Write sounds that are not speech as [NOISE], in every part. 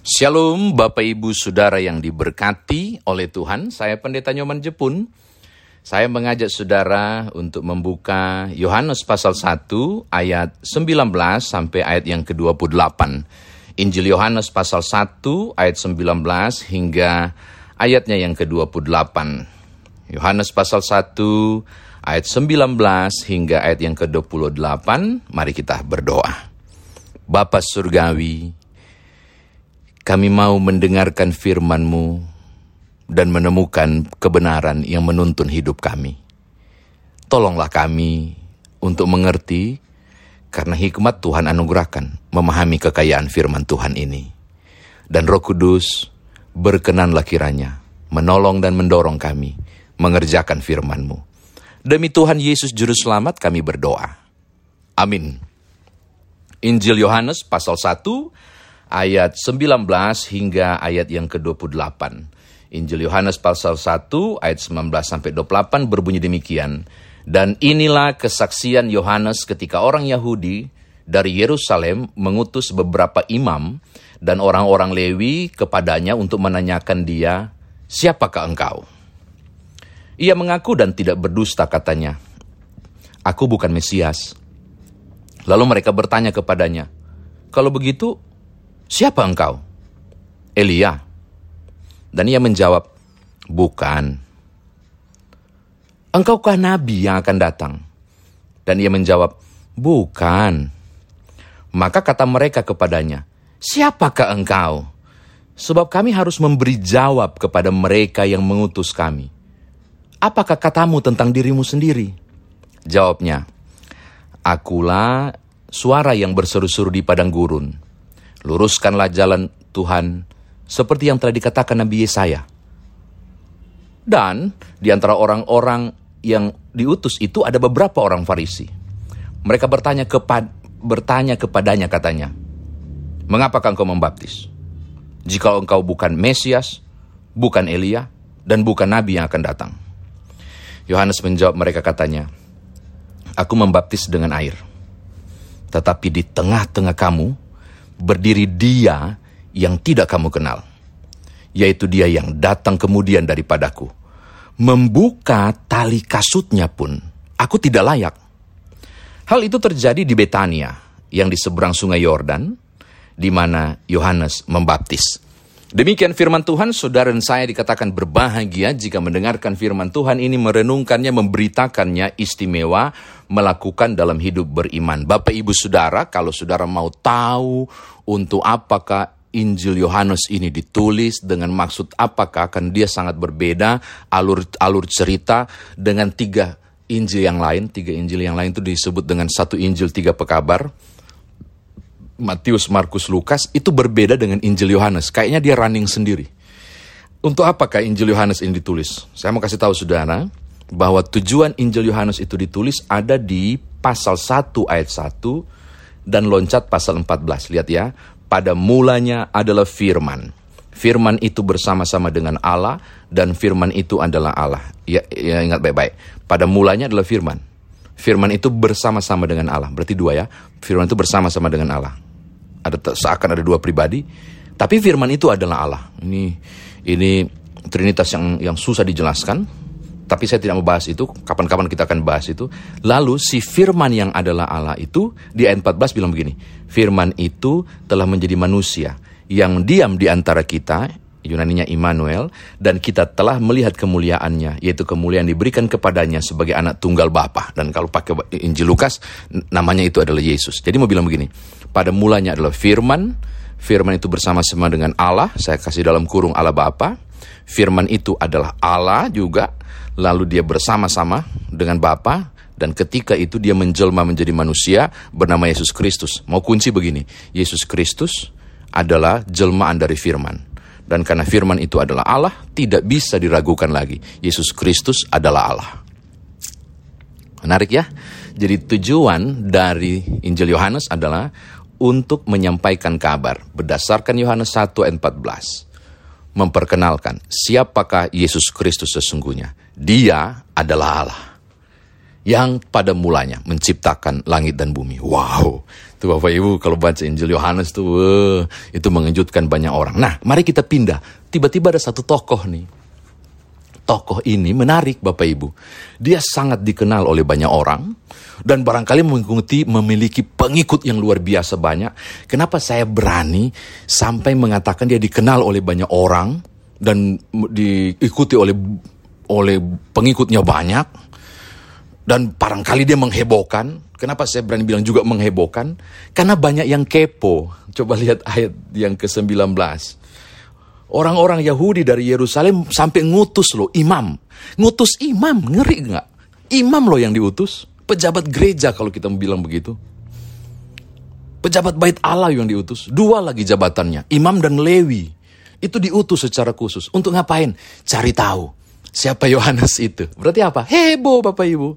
Shalom Bapak Ibu Saudara yang diberkati oleh Tuhan, saya Pendeta Nyoman Jepun. Saya mengajak saudara untuk membuka Yohanes pasal 1 ayat 19 sampai ayat yang ke-28. Injil Yohanes pasal 1 ayat 19 hingga ayatnya yang ke-28. Yohanes pasal 1 ayat 19 hingga ayat yang ke-28. Mari kita berdoa. Bapa Surgawi, kami mau mendengarkan firman-Mu dan menemukan kebenaran yang menuntun hidup kami. Tolonglah kami untuk mengerti karena hikmat Tuhan anugerahkan memahami kekayaan firman Tuhan ini. Dan Roh Kudus berkenanlah kiranya menolong dan mendorong kami mengerjakan firman-Mu. Demi Tuhan Yesus Juru Selamat kami berdoa. Amin. Injil Yohanes pasal 1 ayat 19 hingga ayat yang ke-28. Injil Yohanes pasal 1 ayat 19 sampai 28 berbunyi demikian. Dan inilah kesaksian Yohanes ketika orang Yahudi dari Yerusalem mengutus beberapa imam dan orang-orang Lewi kepadanya untuk menanyakan dia, "Siapakah engkau?" Ia mengaku dan tidak berdusta katanya, "Aku bukan Mesias." Lalu mereka bertanya kepadanya, "Kalau begitu, Siapa engkau? Elia. Dan ia menjawab, bukan. Engkaukah nabi yang akan datang? Dan ia menjawab, bukan. Maka kata mereka kepadanya, siapakah engkau? Sebab kami harus memberi jawab kepada mereka yang mengutus kami. Apakah katamu tentang dirimu sendiri? Jawabnya, Akulah suara yang berseru-seru di padang gurun Luruskanlah jalan Tuhan seperti yang telah dikatakan Nabi Yesaya. Dan di antara orang-orang yang diutus itu ada beberapa orang Farisi. Mereka bertanya kepad bertanya kepadanya katanya, "Mengapakah engkau membaptis? Jika engkau bukan Mesias, bukan Elia, dan bukan nabi yang akan datang." Yohanes menjawab mereka katanya, "Aku membaptis dengan air. Tetapi di tengah-tengah kamu berdiri dia yang tidak kamu kenal, yaitu dia yang datang kemudian daripadaku. Membuka tali kasutnya pun aku tidak layak. Hal itu terjadi di Betania, yang di seberang sungai Yordan, di mana Yohanes membaptis. Demikian firman Tuhan, saudara dan saya dikatakan berbahagia jika mendengarkan firman Tuhan ini, merenungkannya, memberitakannya istimewa, melakukan dalam hidup beriman. Bapak ibu saudara, kalau saudara mau tahu untuk apakah Injil Yohanes ini ditulis dengan maksud apakah akan dia sangat berbeda alur alur cerita dengan tiga Injil yang lain, tiga Injil yang lain itu disebut dengan satu Injil tiga pekabar Matius, Markus, Lukas itu berbeda dengan Injil Yohanes. Kayaknya dia running sendiri. Untuk apakah Injil Yohanes ini ditulis? Saya mau kasih tahu saudara bahwa tujuan Injil Yohanes itu ditulis ada di pasal 1 ayat 1 dan loncat pasal 14. Lihat ya, pada mulanya adalah firman. Firman itu bersama-sama dengan Allah dan firman itu adalah Allah. Ya, ya ingat baik-baik. Pada mulanya adalah firman. Firman itu bersama-sama dengan Allah. Berarti dua ya. Firman itu bersama-sama dengan Allah ada seakan ada dua pribadi, tapi firman itu adalah Allah. Ini ini trinitas yang yang susah dijelaskan, tapi saya tidak mau bahas itu. Kapan-kapan kita akan bahas itu. Lalu si firman yang adalah Allah itu di ayat 14 bilang begini, firman itu telah menjadi manusia yang diam di antara kita, Yunaninya Immanuel, dan kita telah melihat kemuliaannya, yaitu kemuliaan diberikan kepadanya sebagai anak tunggal Bapa. Dan kalau pakai Injil Lukas, namanya itu adalah Yesus. Jadi mau bilang begini, pada mulanya adalah firman, firman itu bersama-sama dengan Allah, saya kasih dalam kurung Allah Bapa. Firman itu adalah Allah juga, lalu dia bersama-sama dengan Bapa dan ketika itu dia menjelma menjadi manusia bernama Yesus Kristus. Mau kunci begini, Yesus Kristus adalah jelmaan dari firman. Dan karena firman itu adalah Allah, tidak bisa diragukan lagi. Yesus Kristus adalah Allah. Menarik ya? Jadi tujuan dari Injil Yohanes adalah untuk menyampaikan kabar berdasarkan Yohanes 1 ayat 14. Memperkenalkan siapakah Yesus Kristus sesungguhnya. Dia adalah Allah yang pada mulanya menciptakan langit dan bumi. Wow, Tuh Bapak Ibu kalau baca Injil Yohanes tuh uh, itu mengejutkan banyak orang. Nah, mari kita pindah. Tiba-tiba ada satu tokoh nih. Tokoh ini menarik Bapak Ibu. Dia sangat dikenal oleh banyak orang dan barangkali mengikuti memiliki pengikut yang luar biasa banyak. Kenapa saya berani sampai mengatakan dia dikenal oleh banyak orang dan diikuti oleh oleh pengikutnya banyak dan barangkali dia menghebohkan Kenapa saya berani bilang juga menghebohkan? Karena banyak yang kepo. Coba lihat ayat yang ke-19. Orang-orang Yahudi dari Yerusalem sampai ngutus loh imam. Ngutus imam, ngeri nggak? Imam loh yang diutus. Pejabat gereja kalau kita bilang begitu. Pejabat bait Allah yang diutus. Dua lagi jabatannya, imam dan Lewi. Itu diutus secara khusus. Untuk ngapain? Cari tahu. Siapa Yohanes itu? Berarti apa? Heboh Bapak Ibu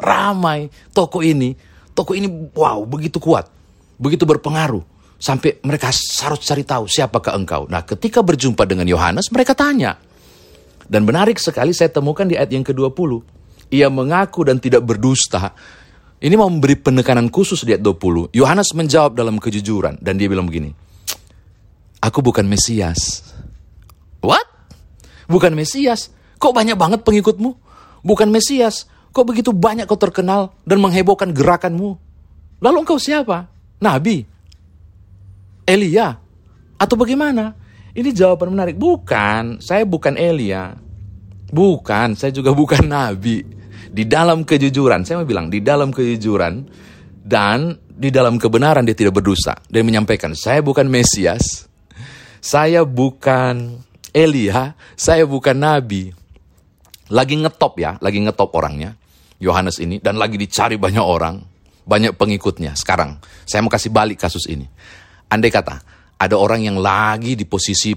ramai toko ini. Toko ini wow begitu kuat, begitu berpengaruh. Sampai mereka harus cari tahu siapakah engkau. Nah ketika berjumpa dengan Yohanes mereka tanya. Dan menarik sekali saya temukan di ayat yang ke-20. Ia mengaku dan tidak berdusta. Ini mau memberi penekanan khusus di ayat 20. Yohanes menjawab dalam kejujuran. Dan dia bilang begini. Aku bukan Mesias. What? Bukan Mesias? Kok banyak banget pengikutmu? Bukan Mesias. Kok begitu banyak kau terkenal dan menghebohkan gerakanmu? Lalu engkau siapa? Nabi? Elia? Atau bagaimana? Ini jawaban menarik. Bukan, saya bukan Elia. Bukan, saya juga bukan Nabi. Di dalam kejujuran, saya mau bilang, di dalam kejujuran dan di dalam kebenaran dia tidak berdosa. Dia menyampaikan, saya bukan Mesias, saya bukan Elia, saya bukan Nabi. Lagi ngetop ya, lagi ngetop orangnya. Yohanes ini dan lagi dicari banyak orang, banyak pengikutnya. Sekarang saya mau kasih balik kasus ini. Andai kata ada orang yang lagi di posisi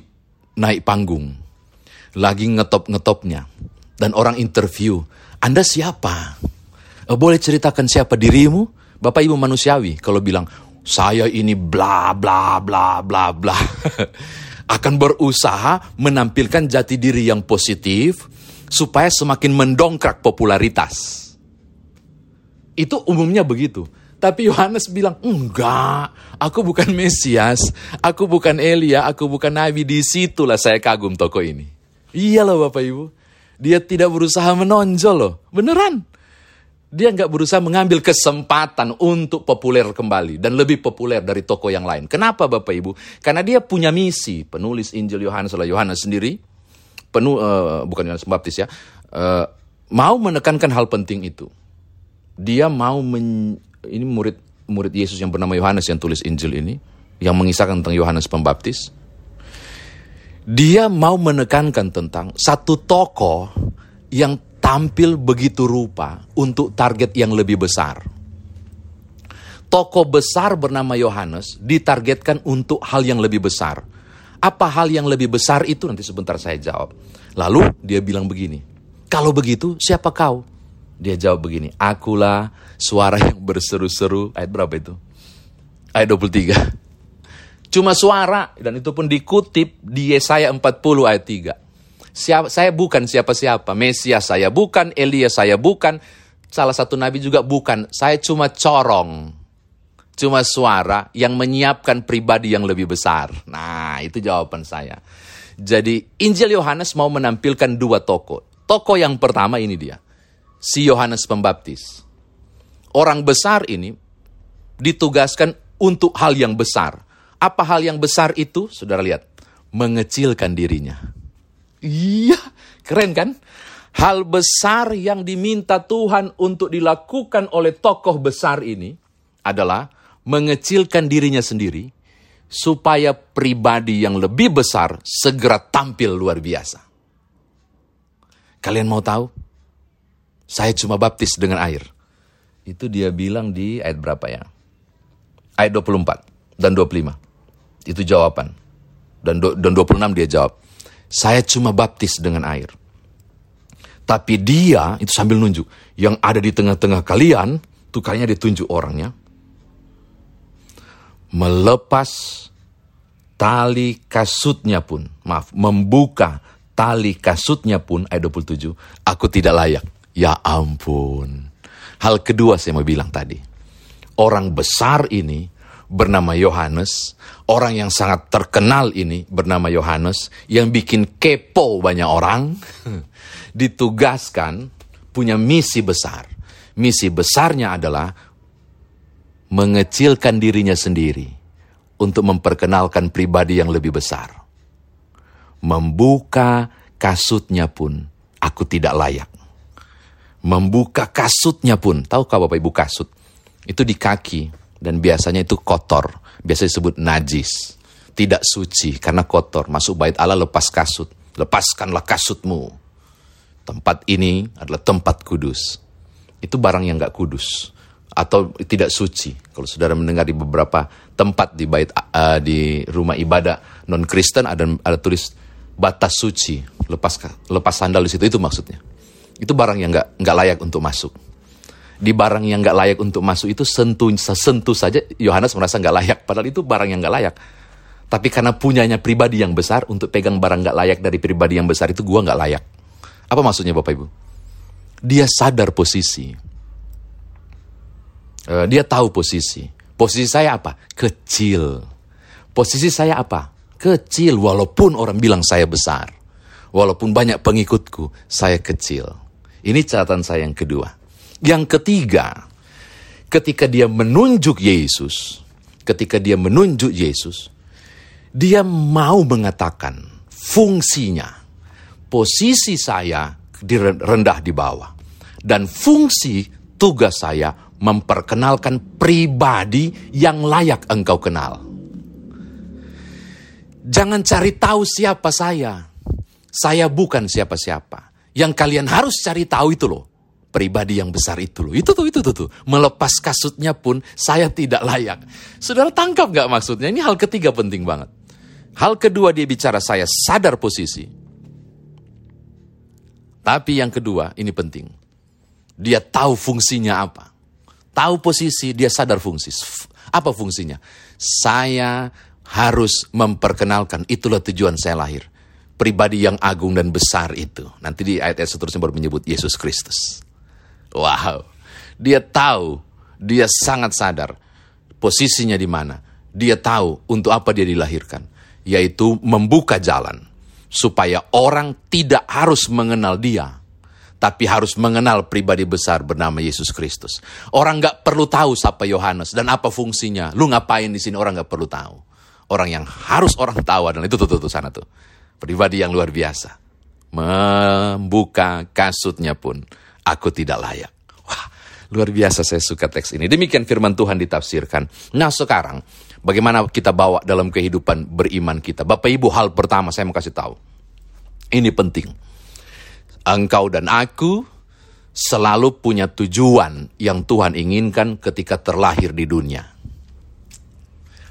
naik panggung, lagi ngetop-ngetopnya, dan orang interview, Anda siapa? Eh, boleh ceritakan siapa dirimu? Bapak Ibu manusiawi kalau bilang, saya ini bla bla bla bla bla. [LAUGHS] akan berusaha menampilkan jati diri yang positif supaya semakin mendongkrak popularitas. Itu umumnya begitu. Tapi Yohanes bilang, enggak, aku bukan Mesias, aku bukan Elia, aku bukan Nabi. Di situlah saya kagum toko ini. Iya loh Bapak Ibu, dia tidak berusaha menonjol loh, beneran. Dia nggak berusaha mengambil kesempatan untuk populer kembali dan lebih populer dari toko yang lain. Kenapa Bapak Ibu? Karena dia punya misi. Penulis Injil Yohanes oleh Yohanes sendiri, penuh uh, bukan Yohanes Baptis ya, uh, mau menekankan hal penting itu dia mau men, ini murid murid Yesus yang bernama Yohanes yang tulis Injil ini yang mengisahkan tentang Yohanes Pembaptis. Dia mau menekankan tentang satu tokoh yang tampil begitu rupa untuk target yang lebih besar. Tokoh besar bernama Yohanes ditargetkan untuk hal yang lebih besar. Apa hal yang lebih besar itu nanti sebentar saya jawab. Lalu dia bilang begini, kalau begitu siapa kau? Dia jawab begini, akulah suara yang berseru-seru. Ayat berapa itu? Ayat 23. Cuma suara, dan itu pun dikutip di Yesaya 40 ayat 3. Siapa, saya bukan siapa-siapa, Mesias saya bukan, Elia saya bukan, salah satu nabi juga bukan. Saya cuma corong, cuma suara yang menyiapkan pribadi yang lebih besar. Nah, itu jawaban saya. Jadi Injil Yohanes mau menampilkan dua toko. Toko yang pertama ini dia si Yohanes Pembaptis. Orang besar ini ditugaskan untuk hal yang besar. Apa hal yang besar itu? Saudara lihat, mengecilkan dirinya. Iya, keren kan? Hal besar yang diminta Tuhan untuk dilakukan oleh tokoh besar ini adalah mengecilkan dirinya sendiri supaya pribadi yang lebih besar segera tampil luar biasa. Kalian mau tahu? Saya cuma baptis dengan air. Itu dia bilang di ayat berapa ya? Ayat 24 dan 25. Itu jawaban. Dan, do, dan 26 dia jawab. Saya cuma baptis dengan air. Tapi dia, itu sambil nunjuk. Yang ada di tengah-tengah kalian, tuh kayaknya ditunjuk orangnya. Melepas tali kasutnya pun, maaf, membuka tali kasutnya pun, ayat 27, aku tidak layak. Ya ampun. Hal kedua saya mau bilang tadi. Orang besar ini bernama Yohanes, orang yang sangat terkenal ini bernama Yohanes, yang bikin kepo banyak orang, [LAUGHS] ditugaskan punya misi besar. Misi besarnya adalah mengecilkan dirinya sendiri untuk memperkenalkan pribadi yang lebih besar. Membuka kasutnya pun aku tidak layak. Membuka kasutnya pun, tahukah Bapak Ibu kasut? Itu di kaki dan biasanya itu kotor, biasanya disebut najis. Tidak suci karena kotor, masuk bait Allah lepas kasut. Lepaskanlah kasutmu. Tempat ini adalah tempat kudus. Itu barang yang gak kudus atau tidak suci. Kalau saudara mendengar di beberapa tempat di bait uh, di rumah ibadah non Kristen ada ada tulis batas suci, lepas lepas sandal di situ itu maksudnya. Itu barang yang nggak nggak layak untuk masuk. Di barang yang nggak layak untuk masuk itu sentuh sentuh saja Yohanes merasa nggak layak, padahal itu barang yang nggak layak. Tapi karena punyanya pribadi yang besar untuk pegang barang nggak layak dari pribadi yang besar itu gua nggak layak. Apa maksudnya Bapak Ibu? Dia sadar posisi. Uh, dia tahu posisi. Posisi saya apa? Kecil. Posisi saya apa? Kecil walaupun orang bilang saya besar. Walaupun banyak pengikutku, saya kecil. Ini catatan saya yang kedua. Yang ketiga, ketika dia menunjuk Yesus, ketika dia menunjuk Yesus, dia mau mengatakan fungsinya. Posisi saya rendah di bawah. Dan fungsi tugas saya memperkenalkan pribadi yang layak engkau kenal. Jangan cari tahu siapa saya. Saya bukan siapa-siapa. Yang kalian harus cari tahu itu loh. Pribadi yang besar itu loh. Itu tuh, itu tuh, tuh. Melepas kasutnya pun saya tidak layak. Saudara tangkap gak maksudnya? Ini hal ketiga penting banget. Hal kedua dia bicara saya sadar posisi. Tapi yang kedua ini penting. Dia tahu fungsinya apa. Tahu posisi, dia sadar fungsi. Apa fungsinya? Saya harus memperkenalkan itulah tujuan saya lahir. Pribadi yang agung dan besar itu. Nanti di ayat-ayat seterusnya baru menyebut Yesus Kristus. Wow. Dia tahu, dia sangat sadar posisinya di mana. Dia tahu untuk apa dia dilahirkan, yaitu membuka jalan supaya orang tidak harus mengenal dia, tapi harus mengenal pribadi besar bernama Yesus Kristus. Orang nggak perlu tahu siapa Yohanes dan apa fungsinya. Lu ngapain di sini orang nggak perlu tahu. Orang yang harus orang tahu adalah itu tuh, tuh, tuh sana tuh. Pribadi yang luar biasa. Membuka kasutnya pun aku tidak layak. Wah, luar biasa saya suka teks ini. Demikian firman Tuhan ditafsirkan. Nah sekarang, bagaimana kita bawa dalam kehidupan beriman kita? Bapak Ibu, hal pertama saya mau kasih tahu. Ini penting. Engkau dan aku selalu punya tujuan yang Tuhan inginkan ketika terlahir di dunia.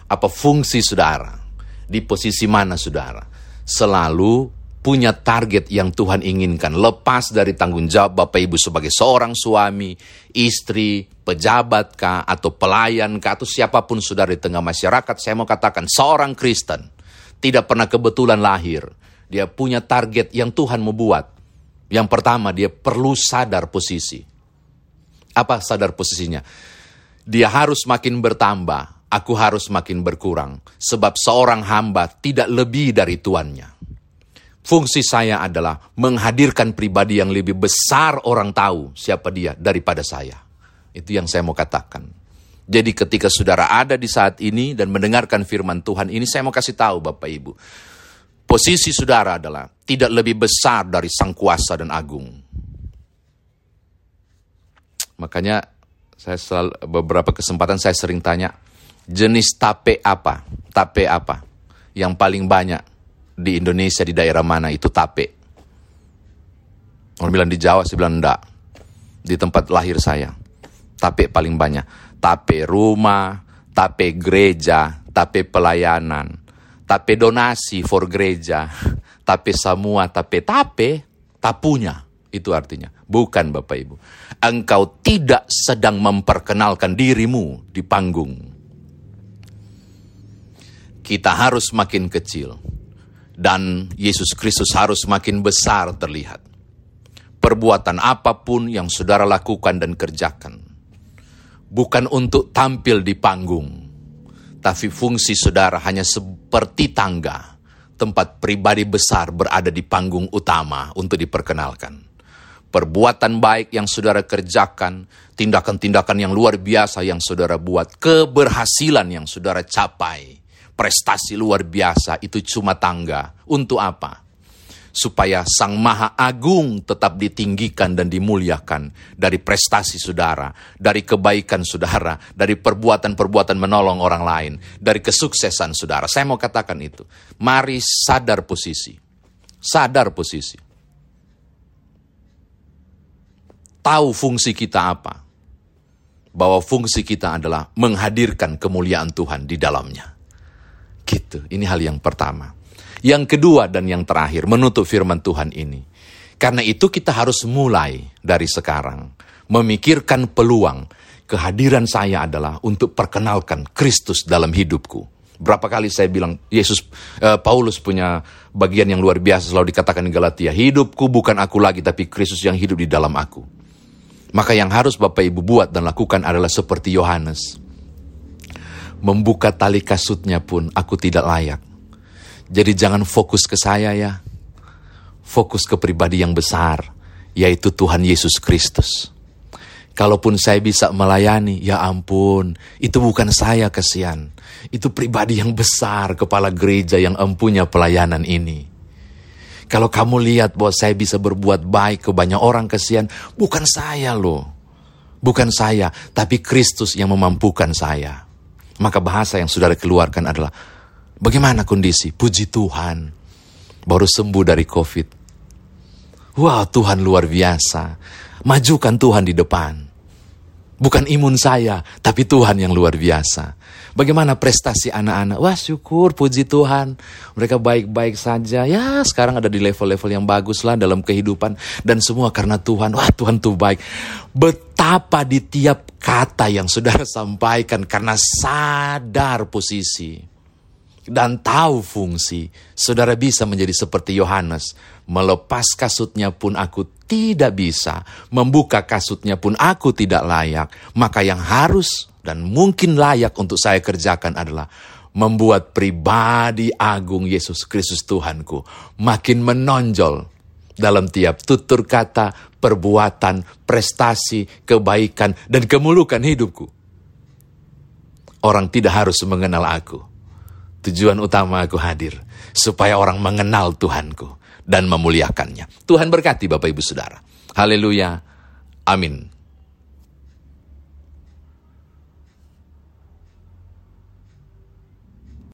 Apa fungsi saudara? Di posisi mana saudara? Selalu punya target yang Tuhan inginkan. Lepas dari tanggung jawab Bapak Ibu sebagai seorang suami, istri, pejabat kah, atau pelayan kah, atau siapa pun saudara di tengah masyarakat, saya mau katakan seorang Kristen tidak pernah kebetulan lahir. Dia punya target yang Tuhan mau buat. Yang pertama, dia perlu sadar posisi. Apa sadar posisinya? Dia harus makin bertambah aku harus makin berkurang, sebab seorang hamba tidak lebih dari tuannya. Fungsi saya adalah menghadirkan pribadi yang lebih besar orang tahu siapa dia daripada saya. Itu yang saya mau katakan. Jadi ketika saudara ada di saat ini dan mendengarkan firman Tuhan ini, saya mau kasih tahu Bapak Ibu. Posisi saudara adalah tidak lebih besar dari sang kuasa dan agung. Makanya saya selalu, beberapa kesempatan saya sering tanya, jenis tape apa? Tape apa? Yang paling banyak di Indonesia di daerah mana itu tape? Orang bilang di Jawa, saya bilang enggak. Di tempat lahir saya. Tape paling banyak. Tape rumah, tape gereja, tape pelayanan, tape donasi for gereja, [LAUGHS] tape semua, tape tape, tapunya. Itu artinya. Bukan Bapak Ibu. Engkau tidak sedang memperkenalkan dirimu di panggung kita harus makin kecil dan Yesus Kristus harus makin besar terlihat. Perbuatan apa pun yang saudara lakukan dan kerjakan bukan untuk tampil di panggung, Tapi fungsi saudara hanya seperti tangga, tempat pribadi besar berada di panggung utama untuk diperkenalkan. Perbuatan baik yang saudara kerjakan, tindakan-tindakan yang luar biasa yang saudara buat, keberhasilan yang saudara capai, prestasi luar biasa itu cuma tangga. Untuk apa? supaya Sang Maha Agung tetap ditinggikan dan dimuliakan dari prestasi saudara, dari kebaikan saudara, dari perbuatan-perbuatan menolong orang lain, dari kesuksesan saudara. Saya mau katakan itu. Mari sadar posisi. Sadar posisi. Tahu fungsi kita apa. Bahwa fungsi kita adalah menghadirkan kemuliaan Tuhan di dalamnya. Gitu, ini hal yang pertama. Yang kedua dan yang terakhir, menutup firman Tuhan ini. Karena itu kita harus mulai dari sekarang. Memikirkan peluang. Kehadiran saya adalah untuk perkenalkan Kristus dalam hidupku. Berapa kali saya bilang, Yesus, uh, Paulus punya bagian yang luar biasa selalu dikatakan di Galatia. Hidupku bukan aku lagi, tapi Kristus yang hidup di dalam aku. Maka yang harus Bapak Ibu buat dan lakukan adalah seperti Yohanes. Membuka tali kasutnya pun aku tidak layak jadi jangan fokus ke saya ya. Fokus ke pribadi yang besar, yaitu Tuhan Yesus Kristus. Kalaupun saya bisa melayani, ya ampun, itu bukan saya kesian. Itu pribadi yang besar, kepala gereja yang empunya pelayanan ini. Kalau kamu lihat bahwa saya bisa berbuat baik ke banyak orang kesian, bukan saya loh. Bukan saya, tapi Kristus yang memampukan saya. Maka bahasa yang sudah dikeluarkan adalah, Bagaimana kondisi? Puji Tuhan. Baru sembuh dari COVID. Wah, wow, Tuhan luar biasa. Majukan Tuhan di depan. Bukan imun saya, tapi Tuhan yang luar biasa. Bagaimana prestasi anak-anak? Wah syukur, puji Tuhan. Mereka baik-baik saja. Ya sekarang ada di level-level yang bagus lah dalam kehidupan. Dan semua karena Tuhan. Wah Tuhan tuh baik. Betapa di tiap kata yang saudara sampaikan karena sadar posisi dan tahu fungsi, saudara bisa menjadi seperti Yohanes. Melepas kasutnya pun aku tidak bisa, membuka kasutnya pun aku tidak layak. Maka yang harus dan mungkin layak untuk saya kerjakan adalah membuat pribadi agung Yesus Kristus Tuhanku makin menonjol dalam tiap tutur kata, perbuatan, prestasi, kebaikan, dan kemulukan hidupku. Orang tidak harus mengenal aku Tujuan utama aku hadir, supaya orang mengenal Tuhanku dan memuliakannya. Tuhan berkati Bapak Ibu Saudara. Haleluya. Amin.